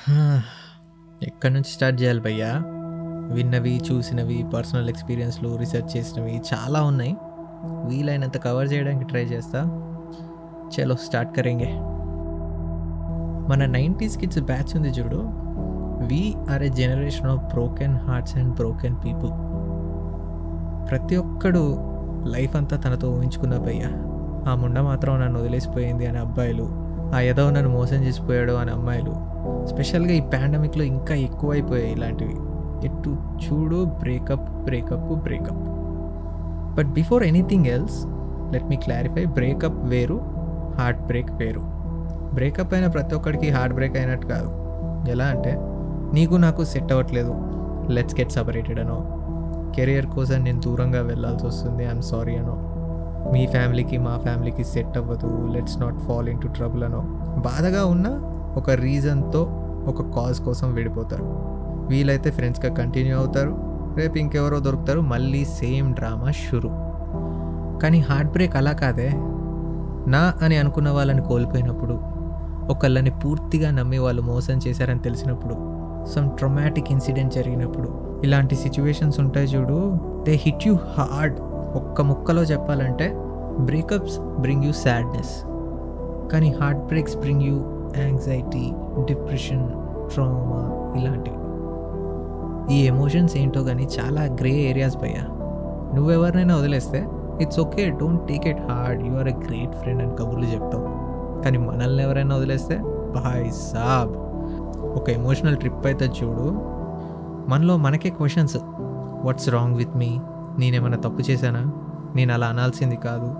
ఎక్కడి నుంచి స్టార్ట్ చేయాలి భయ్యా? విన్నవి చూసినవి పర్సనల్ ఎక్స్పీరియన్స్లు రీసెర్చ్ చేసినవి చాలా ఉన్నాయి. వీలైనంత కవర్ చేయడానికి ట్రై చేస్తా. చలో స్టార్ట్ కరేంగే. మన నైంటీస్ కిడ్స్ బ్యాచ్ ఉంది చూడు. We are a generation of broken hearts and broken people. ప్రతి ఒక్కడు లైఫ్ అంతా తనతో ఊహించుకున్న భయ్యా. ఆ ముండ మాత్రం నన్ను వదిలేసిపోయింది అనే అబ్బాయిలు. ఆ ఏదో నన్ను మోసం చేసిపోయాడు అని అమ్మాయిలు స్పెషల్గా ఈ పాండమిక్లో ఇంకా ఎక్కువైపోయాయి ఇలాంటివి. ఎటు చూడు breakup breakup breakup. But before anything else let me clarify breakup వేరు హార్ట్ బ్రేక్ వేరు. బ్రేకప్ అయిన ప్రతి ఒక్కడికి హార్ట్ బ్రేక్ అయినట్టు కాదు. ఎలా అంటే నీకు నాకు సెట్ అవ్వట్లేదు. లెట్స్ గెట్ సపరేటెడ్ అనో. కెరియర్ కోసం నేను దూరంగా వెళ్ళాల్సి వస్తుంది ఐఎమ్ సారీ అనో. మీ ఫ్యామిలీకి మా ఫ్యామిలీకి సెట్ అవ్వదు let's not fall into trouble అనో. బాధగా ఉన్న ఒక రీజన్తో ఒక కాజ్ కోసం విడిపోతారు. వీలైతే ఫ్రెండ్స్గా కంటిన్యూ అవుతారు. రేపు ఇంకెవరో దొరుకుతారు. మళ్ళీ సేమ్ డ్రామా షురు. కానీ హార్ట్ బ్రేక్ అలా కాదే. నా అని అనుకున్న వాళ్ళని కోల్పోయినప్పుడు ఒకళ్ళని పూర్తిగా నమ్మి వాళ్ళు మోసం చేశారని తెలిసినప్పుడు సమ్ ట్రొమాటిక్ ఇన్సిడెంట్ జరిగినప్పుడు ఇలాంటి సిచ్యువేషన్స్ ఉంటాయి చూడు దే హిట్ యూ హార్డ్ ఒక్క ముక్కలో చెప్పాలంటే బ్రేకప్స్ బ్రింగ్ యూ సాడ్నెస్ కానీ heart breaks bring you anxiety depression trauma ఇలాంటివి. ఈ ఎమోషన్స్ ఏంటో కానీ చాలా గ్రే ఏరియాస్ భయ్యా. నువ్వెవరినైనా వదిలేస్తే it's okay don't take it hard you are a great friend అని కబుర్లు చెప్తావు. కానీ మనల్ని ఎవరైనా వదిలేస్తే బాయ్ సాబ్. ఒక ఎమోషనల్ ట్రిప్ అయితే చూడు. మనలో మనకే questions what's wrong with me నేనేమైనా తప్పు చేశానా? నేను అలా అనాల్సింది కాదు.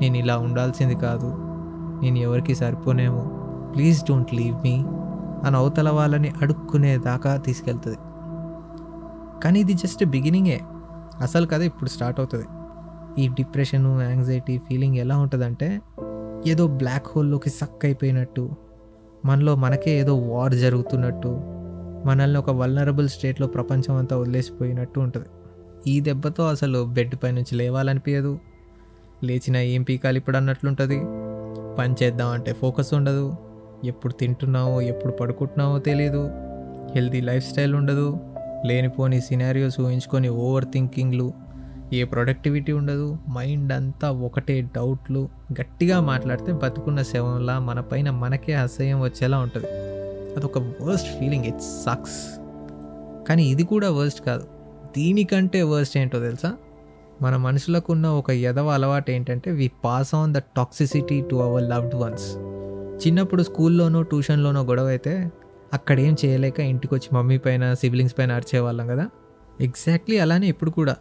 నేను ఇలా ఉండాల్సింది కాదు. నేను ఎవరికి సరిపోనేమో. ప్లీజ్ డోంట్ లీవ్ మీ అని అవతల వాళ్ళని అడుక్కునేదాకా తీసుకెళ్తుంది. కానీ ఇది జస్ట్ బిగినింగే. అసలు కథ ఇప్పుడు స్టార్ట్ అవుతుంది. ఈ డిప్రెషను యాంగ్జైటీ ఫీలింగ్ ఎలా ఉంటుందంటే ఏదో బ్లాక్ హోల్లోకి సక్ అయిపోయినట్టు మనలో మనకే ఏదో వార్ జరుగుతున్నట్టు మనల్ని ఒక వల్నరబుల్ స్టేట్లో ప్రపంచం అంతా వదిలేసిపోయినట్టు ఉంటుంది. ఈ దెబ్బతో అసలు బెడ్ పై నుంచి లేవాలనిపించదు లేచిన ఏం పీకాలి ఇప్పుడు అన్నట్లుంటుంది. పని చేద్దామంటే ఫోకస్ ఉండదు. ఎప్పుడు తింటున్నావో ఎప్పుడు పడుకుంటున్నావో తెలియదు హెల్తీ లైఫ్ స్టైల్ ఉండదు. లేనిపోని సినారియోస్ ఊహించుకొని ఓవర్ థింకింగ్లు. ఏ ప్రొడక్టివిటీ ఉండదు. మైండ్ అంతా ఒకటే డౌట్లు. గట్టిగా మాట్లాడితే బతుకున్న శవంలా మన పైన మనకే అసహ్యం వచ్చేలా ఉంటుంది. అదొక వర్స్ట్ ఫీలింగ్ ఇట్స్ సక్స్ కానీ ఇది కూడా వర్స్ట్ కాదు. దీనికంటే వర్స్ట్ ఏంటో తెలుసా? మన మనుషులకు ఉన్న ఒక ఎదవ అలవాటు ఏంటంటే we pass on the toxicity to our loved ones చిన్నప్పుడు స్కూల్లోనో ట్యూషన్లోనో గొడవ అయితే అక్కడేం చేయలేక ఇంటికి వచ్చి మమ్మీ పైన సిబ్లింగ్స్ పైన అరిచేవాళ్ళం కదా? ఎగ్జాక్ట్లీ అలానే ఇప్పుడు కూడా.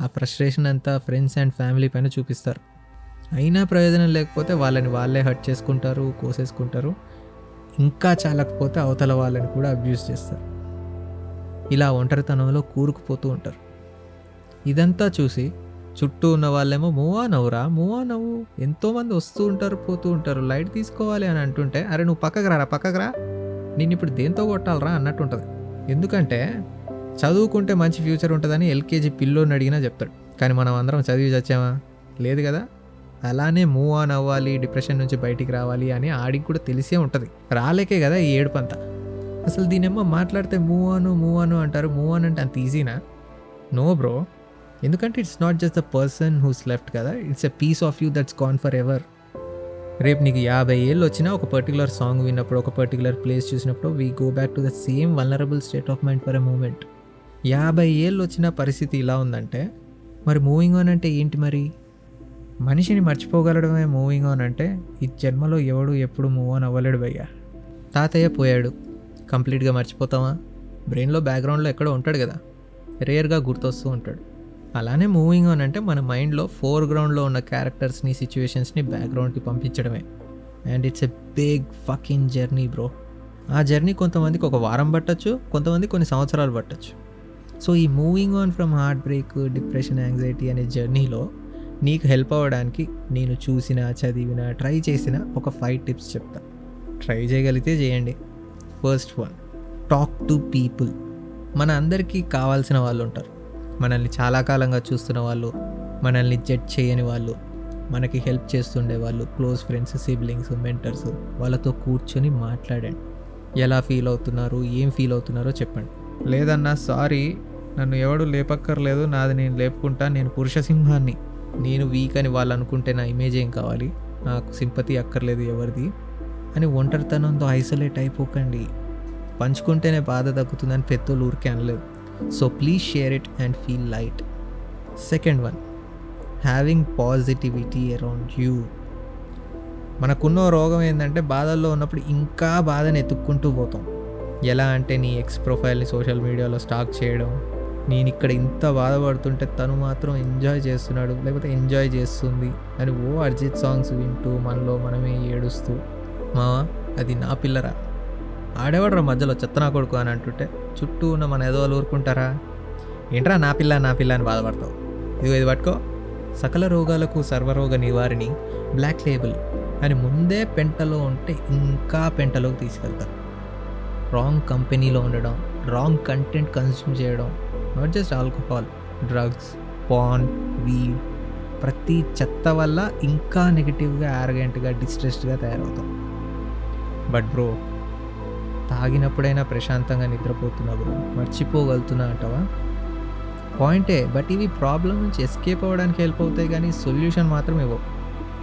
ఆ ఫ్రస్ట్రేషన్ అంతా ఫ్రెండ్స్ అండ్ ఫ్యామిలీ పైన చూపిస్తారు. అయినా ప్రయోజనం లేకపోతే వాళ్ళని వాళ్ళే హర్ట్ చేసుకుంటారు కోసేసుకుంటారు. ఇంకా చాలకపోతే అవతల వాళ్ళని కూడా అబ్యూస్ చేస్తారు. ఇలా ఒంటరితనంలో కూరుకుపోతూ ఉంటారు. ఇదంతా చూసి చుట్టూ ఉన్న వాళ్ళేమో మూవా నవ్వురా మూవా నవ్వు. ఎంతోమంది వస్తూ ఉంటారు పోతూ ఉంటారు లైట్ తీసుకోవాలి అని అంటుంటే అరే నువ్వు పక్కకు రారా పక్కకు రా. నేను ఇప్పుడు దేంతో కొట్టాలరా? అన్నట్టు ఉంటుంది ఎందుకంటే చదువుకుంటే మంచి ఫ్యూచర్ ఉంటుందని ఎల్కేజీ పిల్లోని అడిగినా చెప్తాడు. కానీ మనం అందరం చదివి చచ్చామా? లేదు కదా. అలానే మూవ్ ఆన్ అవ్వాలి డిప్రెషన్ నుంచి బయటికి రావాలి అని ఆడికి కూడా తెలిసే ఉంటుంది. రాలేకే కదా ఈ ఏడుపంతా. అసలు దీనేమో మాట్లాడితే మూవ్ అను మూవ్ అను అంటారు. మూవ్ అని అంటే అంత ఈజీనా నో? బ్రో ఎందుకంటే it's not just the person who's left కదా? It's a piece of you that's gone forever రేపు నీకు యాభై ఏళ్ళు వచ్చినా ఒక పర్టికులర్ సాంగ్ విన్నప్పుడు ఒక పర్టికులర్ ప్లేస్ చూసినప్పుడు we go back to the same vulnerable state of mind for a moment యాభై ఏళ్ళు వచ్చిన పరిస్థితి ఇలా ఉందంటే మరి మూవింగ్ ఆన్ అంటే ఏంటి మరి? మనిషిని మర్చిపోగలడమే మూవింగ్ ఆన్ అంటే ఈ జన్మలో ఎవడు ఎప్పుడు మూవ్ ఆన్ అవ్వలేడు భయ్యా. తాతయ్య పోయాడు. కంప్లీట్గా మర్చిపోతామా బ్రెయిన్లో బ్యాక్గ్రౌండ్లో ఎక్కడో ఉంటాడు కదా. రేర్గా గుర్తొస్తూ ఉంటాడు. అలానే మూవింగ్ ఆన్ అంటే మన మైండ్లో ఫోర్ గ్రౌండ్లో ఉన్న క్యారెక్టర్స్ని సిచ్యువేషన్స్ని బ్యాక్గ్రౌండ్కి పంపించడమే. And it's a big fucking journey bro. ఆ జర్నీ కొంతమందికి ఒక వారం పట్టచ్చు కొంతమంది కొన్ని సంవత్సరాలు పట్టచ్చు. సో ఈ moving on from heart break depression anxiety అనే జర్నీలో నీకు హెల్ప్ అవ్వడానికి నేను చూసిన చదివిన ట్రై చేసిన ఒక ఫైవ్ టిప్స్ చెప్తా. ట్రై చేయగలిగితే చేయండి. First one talk to people మన అందరికీ కావాల్సిన వాళ్ళు ఉంటారు. మనల్ని చాలా కాలంగా చూస్తున్న వాళ్ళు మనల్ని జడ్జ్ చేయని వాళ్ళు మనకి హెల్ప్ చేస్తుండే వాళ్ళు క్లోజ్ ఫ్రెండ్స్ సిబ్లింగ్స్ మెంటర్స్ వాళ్ళతో కూర్చొని మాట్లాడండి. ఎలా ఫీల్ అవుతున్నారు ఏం ఫీల్ అవుతున్నారో చెప్పండి. లేదన్నా సారీ నన్ను ఎవడు లేపక్కర్లేదు నాది నేను లేపుకుంటా నేను పురుష సింహాన్ని. నేను వీక్ అని వాళ్ళు అనుకుంటే నా ఇమేజ్ ఏం కావాలి? నాకు సింపతి అక్కర్లేదు ఎవరిది? అని ఒంటరితనంతో ఐసోలేట్ అయిపోకండి. పంచుకుంటేనే బాధ తగ్గుతుందని పెద్దోళ్ళు ఊరికే అనలేదు so please share it and feel light. Second one having positivity around you. మనకున్న రోగం ఏంటంటే బాధల్లో ఉన్నప్పుడు ఇంకా బాధని ఎత్తుక్కుంటూ పోతాం. ఎలా అంటే నీ ఎక్స్ ప్రొఫైల్ని సోషల్ మీడియాలో స్టాక్ చేయడం నేను ఇక్కడ ఇంత బాధపడుతుంటే తను మాత్రం ఎంజాయ్ చేస్తున్నాడు లేకపోతే ఎంజాయ్ చేస్తుంది అని ఓ అర్జిత్ సాంగ్స్ వింటూ మనలో మనమే ఏడుస్తూ మావా అది నా పిల్లరా. ఆడేవాడ్రా మధ్యలో చెత్త నా కొడుకు అని అంటుంటే చుట్టూ ఉన్న మన ఏదో ఊరుకుంటారా? ఏంట్రా నా పిల్ల నా పిల్ల అని బాధపడతావు. ఇదిగో ఇది పట్టుకో. సకల రోగాలకు సర్వరోగ నివారిణి బ్లాక్ లేబుల్ అని ముందే పెంటలో ఉంటే ఇంకా పెంటలోకి తీసుకెళ్తారు. రాంగ్ కంపెనీలో ఉండడం రాంగ్ కంటెంట్ కన్స్యూమ్ చేయడం not just alcohol drugs paan weed ప్రతి చెత్త వల్ల ఇంకా నెగిటివ్గా యారగెంట్గా డిస్ట్రెస్డ్గా తయారవుతాం. బట్ బ్రో తాగినప్పుడైనా ప్రశాంతంగా నిద్రపోతున్నా బ్రో. మర్చిపోగలుగుతున్నా అంటావా? పాయింటే బట్ ఇవి ప్రాబ్లం నుంచి ఎస్కేప్ అవ్వడానికి హెల్ప్ అవుతాయి కానీ సొల్యూషన్ మాత్రం ఇవ్వవు.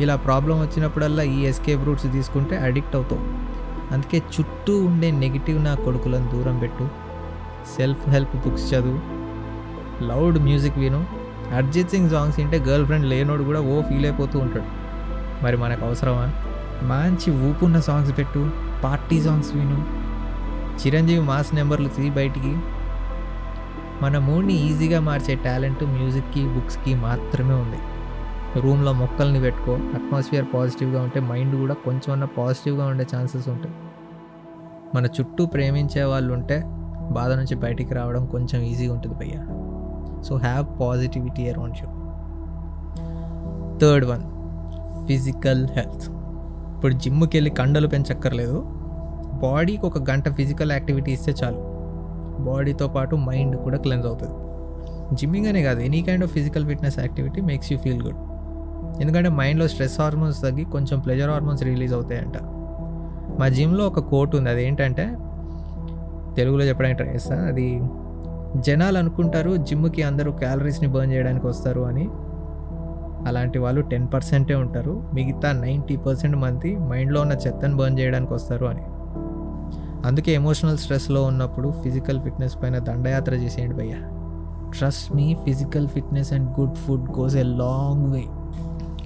ఇలా ప్రాబ్లం వచ్చినప్పుడల్లా ఈ ఎస్కేప్ రూట్స్ తీసుకుంటే అడిక్ట్ అవుతావు. అందుకే చుట్టూ ఉండే నెగిటివ్ నా కొడుకులను దూరం పెట్టు. సెల్ఫ్ హెల్ప్ బుక్స్ చదువు. లౌడ్ మ్యూజిక్ విను. అర్జిత్ సింగ్ సాంగ్స్ వింటే గర్ల్ ఫ్రెండ్ లేనోడు కూడా ఓ ఫీల్ అయిపోతూ ఉంటాడు. మరి మనకు అవసరమా? మంచి ఊపున్న సాంగ్స్ పెట్టు పార్టీ సాంగ్స్ విను. చిరంజీవి మాస్ నెంబర్లు తీ బయటికి. మన మూడ్ని ఈజీగా మార్చే టాలెంట్ మ్యూజిక్కి బుక్స్కి మాత్రమే ఉంది. రూమ్లో మొక్కల్ని పెట్టుకో అట్మాస్ఫియర్ పాజిటివ్గా ఉంటే మైండ్ కూడా కొంచెం అన్న పాజిటివ్గా ఉండే ఛాన్సెస్ ఉంటాయి. మన చుట్టూ ప్రేమించే వాళ్ళు ఉంటే బాధ నుంచి బయటికి రావడం కొంచెం ఈజీగా ఉంటుంది భయ్య. So have positivity around you third one physical health ఇప్పుడు జిమ్కి వెళ్ళి కండలు పెంచక్కర్లేదు. బాడీకి ఒక గంట ఫిజికల్ యాక్టివిటీ ఇస్తే చాలు. బాడీతో పాటు మైండ్ కూడా క్లెన్స్ అవుతుంది. జిమ్మింగ్ అనే కాదు any kind of physical fitness activity makes you feel good. ఎందుకంటే మైండ్లో స్ట్రెస్ హార్మోన్స్ తగ్గి కొంచెం ప్లెజర్ హార్మోన్స్ రిలీజ్ అవుతాయంట. మా జిమ్లో ఒక కోట్ ఉంది అదేంటంటే తెలుగులో చెప్పడానికి ట్రై చేస్తాను అది జనాలు అనుకుంటారు జిమ్కి అందరూ క్యాలరీస్ని బర్న్ చేయడానికి వస్తారు అని. అలాంటి వాళ్ళు టెన్ పర్సెంటే ఉంటారు. మిగతా నైంటీ పర్సెంట్ మంది మైండ్లో ఉన్న చెత్తను బర్న్ చేయడానికి వస్తారు అని. అందుకే ఎమోషనల్ స్ట్రెస్లో ఉన్నప్పుడు ఫిజికల్ ఫిట్నెస్ పైన దండయాత్ర చేసేయండి భయ్య. Trust me physical fitness and good food goes a long way.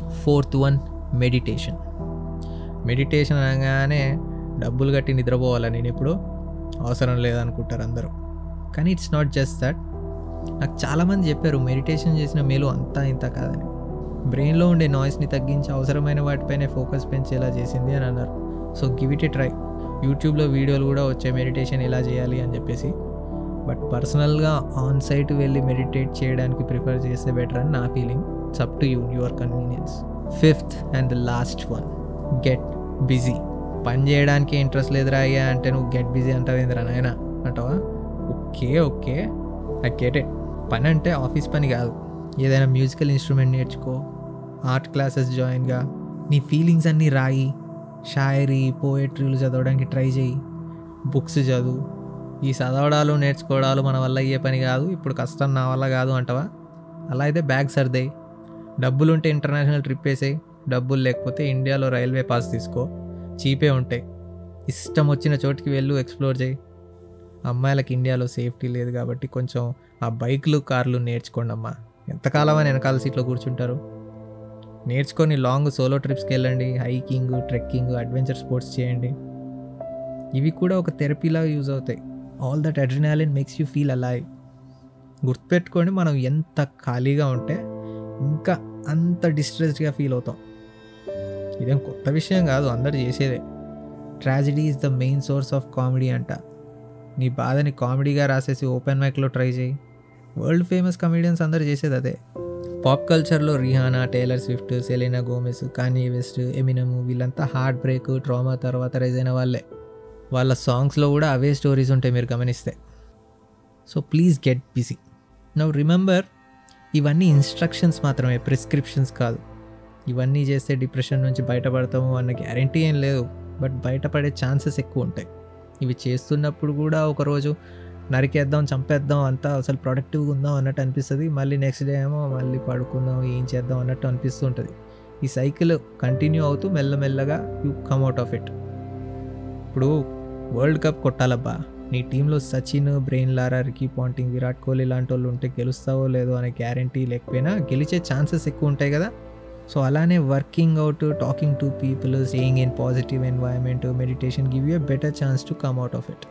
Fourth one meditation. Meditation అనగానే డబ్బులు కట్టి నిద్రపోవాలా నేను ఇప్పుడు? అవసరం లేదనుకుంటారు అందరూ. కానీ ఇట్స్ నాట్ జస్ట్ దట్. నాకు చాలామంది చెప్పారు మెడిటేషన్ చేసిన మేలు అంతా ఇంత కాదని. బ్రెయిన్లో ఉండే నాయిస్ని తగ్గించి అవసరమైన వాటిపైనే ఫోకస్ పెంచేలా చేసింది అని అన్నారు. So give it a try యూట్యూబ్లో వీడియోలు కూడా వచ్చాయి మెడిటేషన్ ఎలా చేయాలి అని చెప్పేసి. బట్ పర్సనల్గా ఆన్ సైట్ వెళ్ళి మెడిటేట్ చేయడానికి ప్రిఫర్ చేస్తే బెటర్ అని నా feeling it's up to you your convenience fifth and the last one get busy పని చేయడానికి ఇంట్రెస్ట్ లేదురా అయ్యా అంటే నువ్వు గెట్ బిజీ అంటావు ఏందిరా నాయన? అంటావా? Okay okay I get it పని అంటే ఆఫీస్ పని కాదు. ఏదైనా మ్యూజికల్ ఇన్స్ట్రుమెంట్ నేర్చుకో ఆర్ట్ క్లాసెస్ జాయిన్గా నీ ఫీలింగ్స్ అన్నీ రాయి షాయరీ పోయట్రీలు చదవడానికి ట్రై చేయి బుక్స్ చదువు. ఈ చదవడాలు నేర్చుకోవడాలు మన వల్ల అయ్యే పని కాదు ఇప్పుడు కష్టం నా వల్ల కాదు అంటవా? అలా అయితే బ్యాగ్ సర్దాయి డబ్బులుంటే ఇంటర్నేషనల్ ట్రిప్ వేసేయి డబ్బులు లేకపోతే ఇండియాలో రైల్వే పాస్ తీసుకో చీపే ఉంటాయి ఇష్టం వచ్చిన చోటికి వెళ్ళు ఎక్స్ప్లోర్ చేయి. అమ్మాయిలకు ఇండియాలో సేఫ్టీ లేదు కాబట్టి కొంచెం ఆ బైక్లు కార్లు నేర్చుకోండి అమ్మా ఎంతకాలం అని వెనకాల సీట్లో కూర్చుంటారు? నేర్చుకొని లాంగ్ సోలో ట్రిప్స్కి వెళ్ళండి. హైకింగ్ ట్రెక్కింగ్ అడ్వెంచర్ స్పోర్ట్స్ చేయండి. ఇవి కూడా ఒక థెరపీలా యూజ్ అవుతాయి. All that adrenaline makes you feel alive గుర్తుపెట్టుకోండి మనం ఎంత ఖాళీగా ఉంటే ఇంకా అంత డిస్ట్రెస్డ్గా ఫీల్ అవుతాం. ఇదేం కొత్త విషయం కాదు అందరు చేసేదే. Tragedy is the main source of comedy అంట. నీ బాధని కామెడీగా రాసేసి ఓపెన్ మైక్లో ట్రై చేయి. వరల్డ్ ఫేమస్ కమెడియన్స్ అందరు చేసేది అదే. పాప్ కల్చర్లో Rihanna Taylor Swift Selena Gomez Kanye West Eminem వీళ్ళంతా హార్ట్ బ్రేక్ ట్రామా తర్వాత రైజ్ అయిన వాళ్ళే వాళ్ళ సాంగ్స్లో కూడా అవే స్టోరీస్ ఉంటాయి మీరు గమనిస్తే. So please get busy. Now remember ఇవన్నీ ఇన్స్ట్రక్షన్స్ మాత్రమే ప్రిస్క్రిప్షన్స్ కాదు. ఇవన్నీ చేస్తే డిప్రెషన్ నుంచి బయటపడతాము అన్న గ్యారంటీ ఏం లేదు. బట్ బయటపడే ఛాన్సెస్ ఎక్కువ ఉంటాయి. ఇవి చేస్తున్నప్పుడు కూడా ఒకరోజు నరికేద్దాం చంపేద్దాం అంతా అసలు ప్రొడక్టివ్గా ఉందాం అన్నట్టు అనిపిస్తుంది. మళ్ళీ నెక్స్ట్ డే ఏమో మళ్ళీ పడుకుందాం ఏం చేద్దాం అన్నట్టు అనిపిస్తుంటుంది. ఈ సైకిల్ కంటిన్యూ అవుతూ మెల్లమెల్లగా you come out of it ఇప్పుడు వరల్డ్ కప్ కొట్టాలబ్బా. నీ టీంలో Sachin Brian Lara Ricky Ponting Virat Kohli లాంటి వాళ్ళు ఉంటే గెలుస్తావో లేదో అనే గ్యారంటీ లేకపోయినా గెలిచే ఛాన్సెస్ ఎక్కువ ఉంటాయి కదా. సో అలానే working out talking to people saying in positive environment meditation give you better chance to come out of it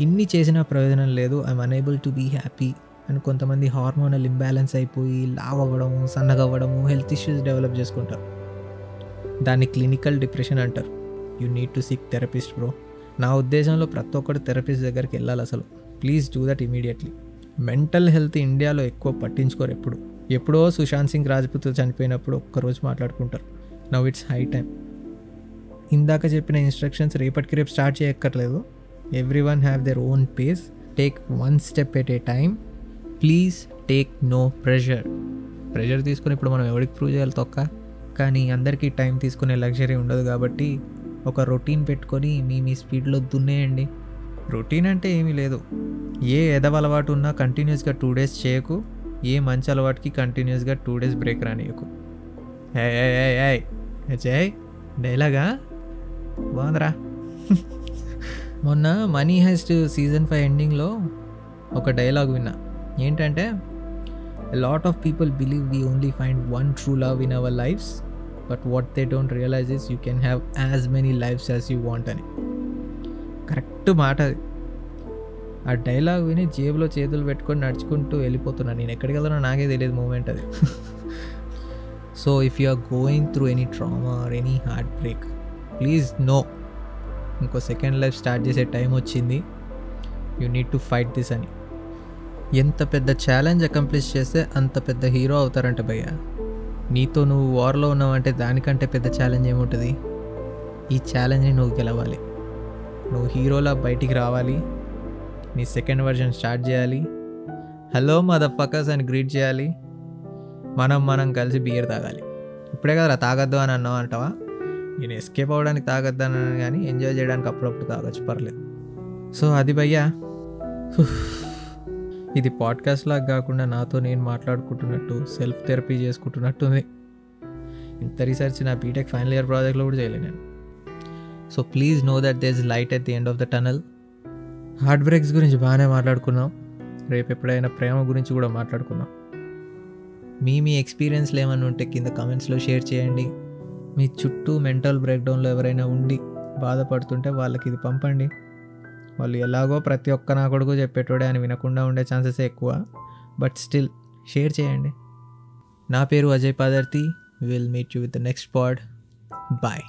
ఇన్ని చేసిన ప్రయోజనం లేదు. I'm unable to be happy and కొంతమంది హార్మోనల్ ఇంబ్యాలెన్స్ అయిపోయి లావ్ అవ్వడము సన్నగవ్వడము హెల్త్ ఇష్యూస్ డెవలప్ చేసుకుంటారు. దాన్ని క్లినికల్ డిప్రెషన్ అంటారు. You need to seek therapist bro నా ఉద్దేశంలో ప్రతి ఒక్కరు థెరపిస్ట్ దగ్గరికి వెళ్ళాలి అసలు. Please do that immediately mental health ఇండియాలో ఎక్కువ పట్టించుకోరు ఎప్పుడు. ఎప్పుడో సుశాంత్ సింగ్ రాజ్పుత్ చనిపోయినప్పుడు ఒక్కరోజు మాట్లాడుకుంటారు. నవ్ ఇట్స్ హై టైం ఇందాక చెప్పిన ఇన్స్ట్రక్షన్స్ రేపటికి రేపు స్టార్ట్ చేయక్కర్లేదు. Everyone have their own pace take one step at a time please take no pressure pressure తీసుకుని ఇప్పుడు మనం ఎవరికి ప్రూవ్ చేయాలి తొక్క? కానీ అందరికీ టైం తీసుకునే లగ్జరీ ఉండదు కాబట్టి ఒక రొటీన్ పెట్టుకొని మీ మీ స్పీడ్లో దున్నేయండి. రొటీన్ అంటే ఏమీ లేదు. ఏ ఎదవ అలవాటు ఉన్నా కంటిన్యూస్గా టూ డేస్ చేయకు. ఏ మంచి అలవాటుకి కంటిన్యూస్గా టూ డేస్ బ్రేక్ రానియకు యాయ్ డైలాగా బాగుందిరా. మొన్న మనీ హెస్ట్ సీజన్ ఫైవ్ ఎండింగ్లో ఒక డైలాగ్ విన్నా. ఏంటంటే lot of people believe we only find one true love in our lives but what they don't realize is you can have as many lives as you want అని. Correct మాట అది. ఆ dialogue విని జేబులో చేతులు పెట్టుకొని నడుచుకుంటూ వెళ్ళిపోతున్నా. నేను ఎక్కడికి వెళ్తున్నా నాకే తెలియదు మూమెంట్ అది. So if you are going through any trauma or any heart break please no ఇంకో సెకండ్ లైఫ్ స్టార్ట్ చేసే టైం వచ్చింది. You need to fight this అని. ఎంత పెద్ద ఛాలెంజ్ అకంప్లిష్ చేస్తే అంత పెద్ద హీరో అవుతారంట భయ్య. నీతో నువ్వు వార్లో ఉన్నావంటే దానికంటే పెద్ద ఛాలెంజ్ ఏముంటుంది? ఈ ఛాలెంజ్ని నువ్వు గెలవాలి. నువ్వు హీరోలా బయటికి రావాలి. నీ సెకండ్ వర్షన్ స్టార్ట్ చేయాలి. హలో మద ఫకస్ అని గ్రీట్ చేయాలి. మనం మనం కలిసి బియర్ తాగాలి. ఇప్పుడే కదరా తాగద్దు అని అన్నావు అంటావా? నేను ఎస్కేప్ అవ్వడానికి తాగొద్దు అని కానీ ఎంజాయ్ చేయడానికి అప్పుడప్పుడు తాగొచ్చు పర్లేదు. సో అది భయ్యా. ఇది పాడ్కాస్ట్ లాగా కాకుండా నాతో నేను మాట్లాడుకుంటున్నట్టు సెల్ఫ్ థెరపీ చేసుకుంటున్నట్టుంది. ఇంత రీసెర్చ్ నా బీటెక్ ఫైనల్ ఇయర్ ప్రాజెక్ట్లో కూడా చేయలేను నేను. So please know that there's light at the end of the tunnel heart breaks గురించి బాగానే మాట్లాడుకున్నాం. రేపు ఎప్పుడైనా ప్రేమ గురించి కూడా మాట్లాడుకున్నాం మీ మీ ఎక్స్పీరియన్స్లు ఏమైనా ఉంటే కింద కమెంట్స్లో షేర్ చేయండి. మీ చుట్టూ మెంటల్ బ్రేక్డౌన్లో ఎవరైనా ఉండి బాధపడుతుంటే వాళ్ళకి ఇది పంపండి. వాళ్ళు ఎలాగో ప్రతి ఒక్క నా కొడుకు చెప్పేటోడే అని వినకుండా ఉండే ఛాన్సెస్ ఎక్కువ. బట్ స్టిల్ షేర్ చేయండి. నా పేరు Ajay Padarthi. Will meet you with the next pod bye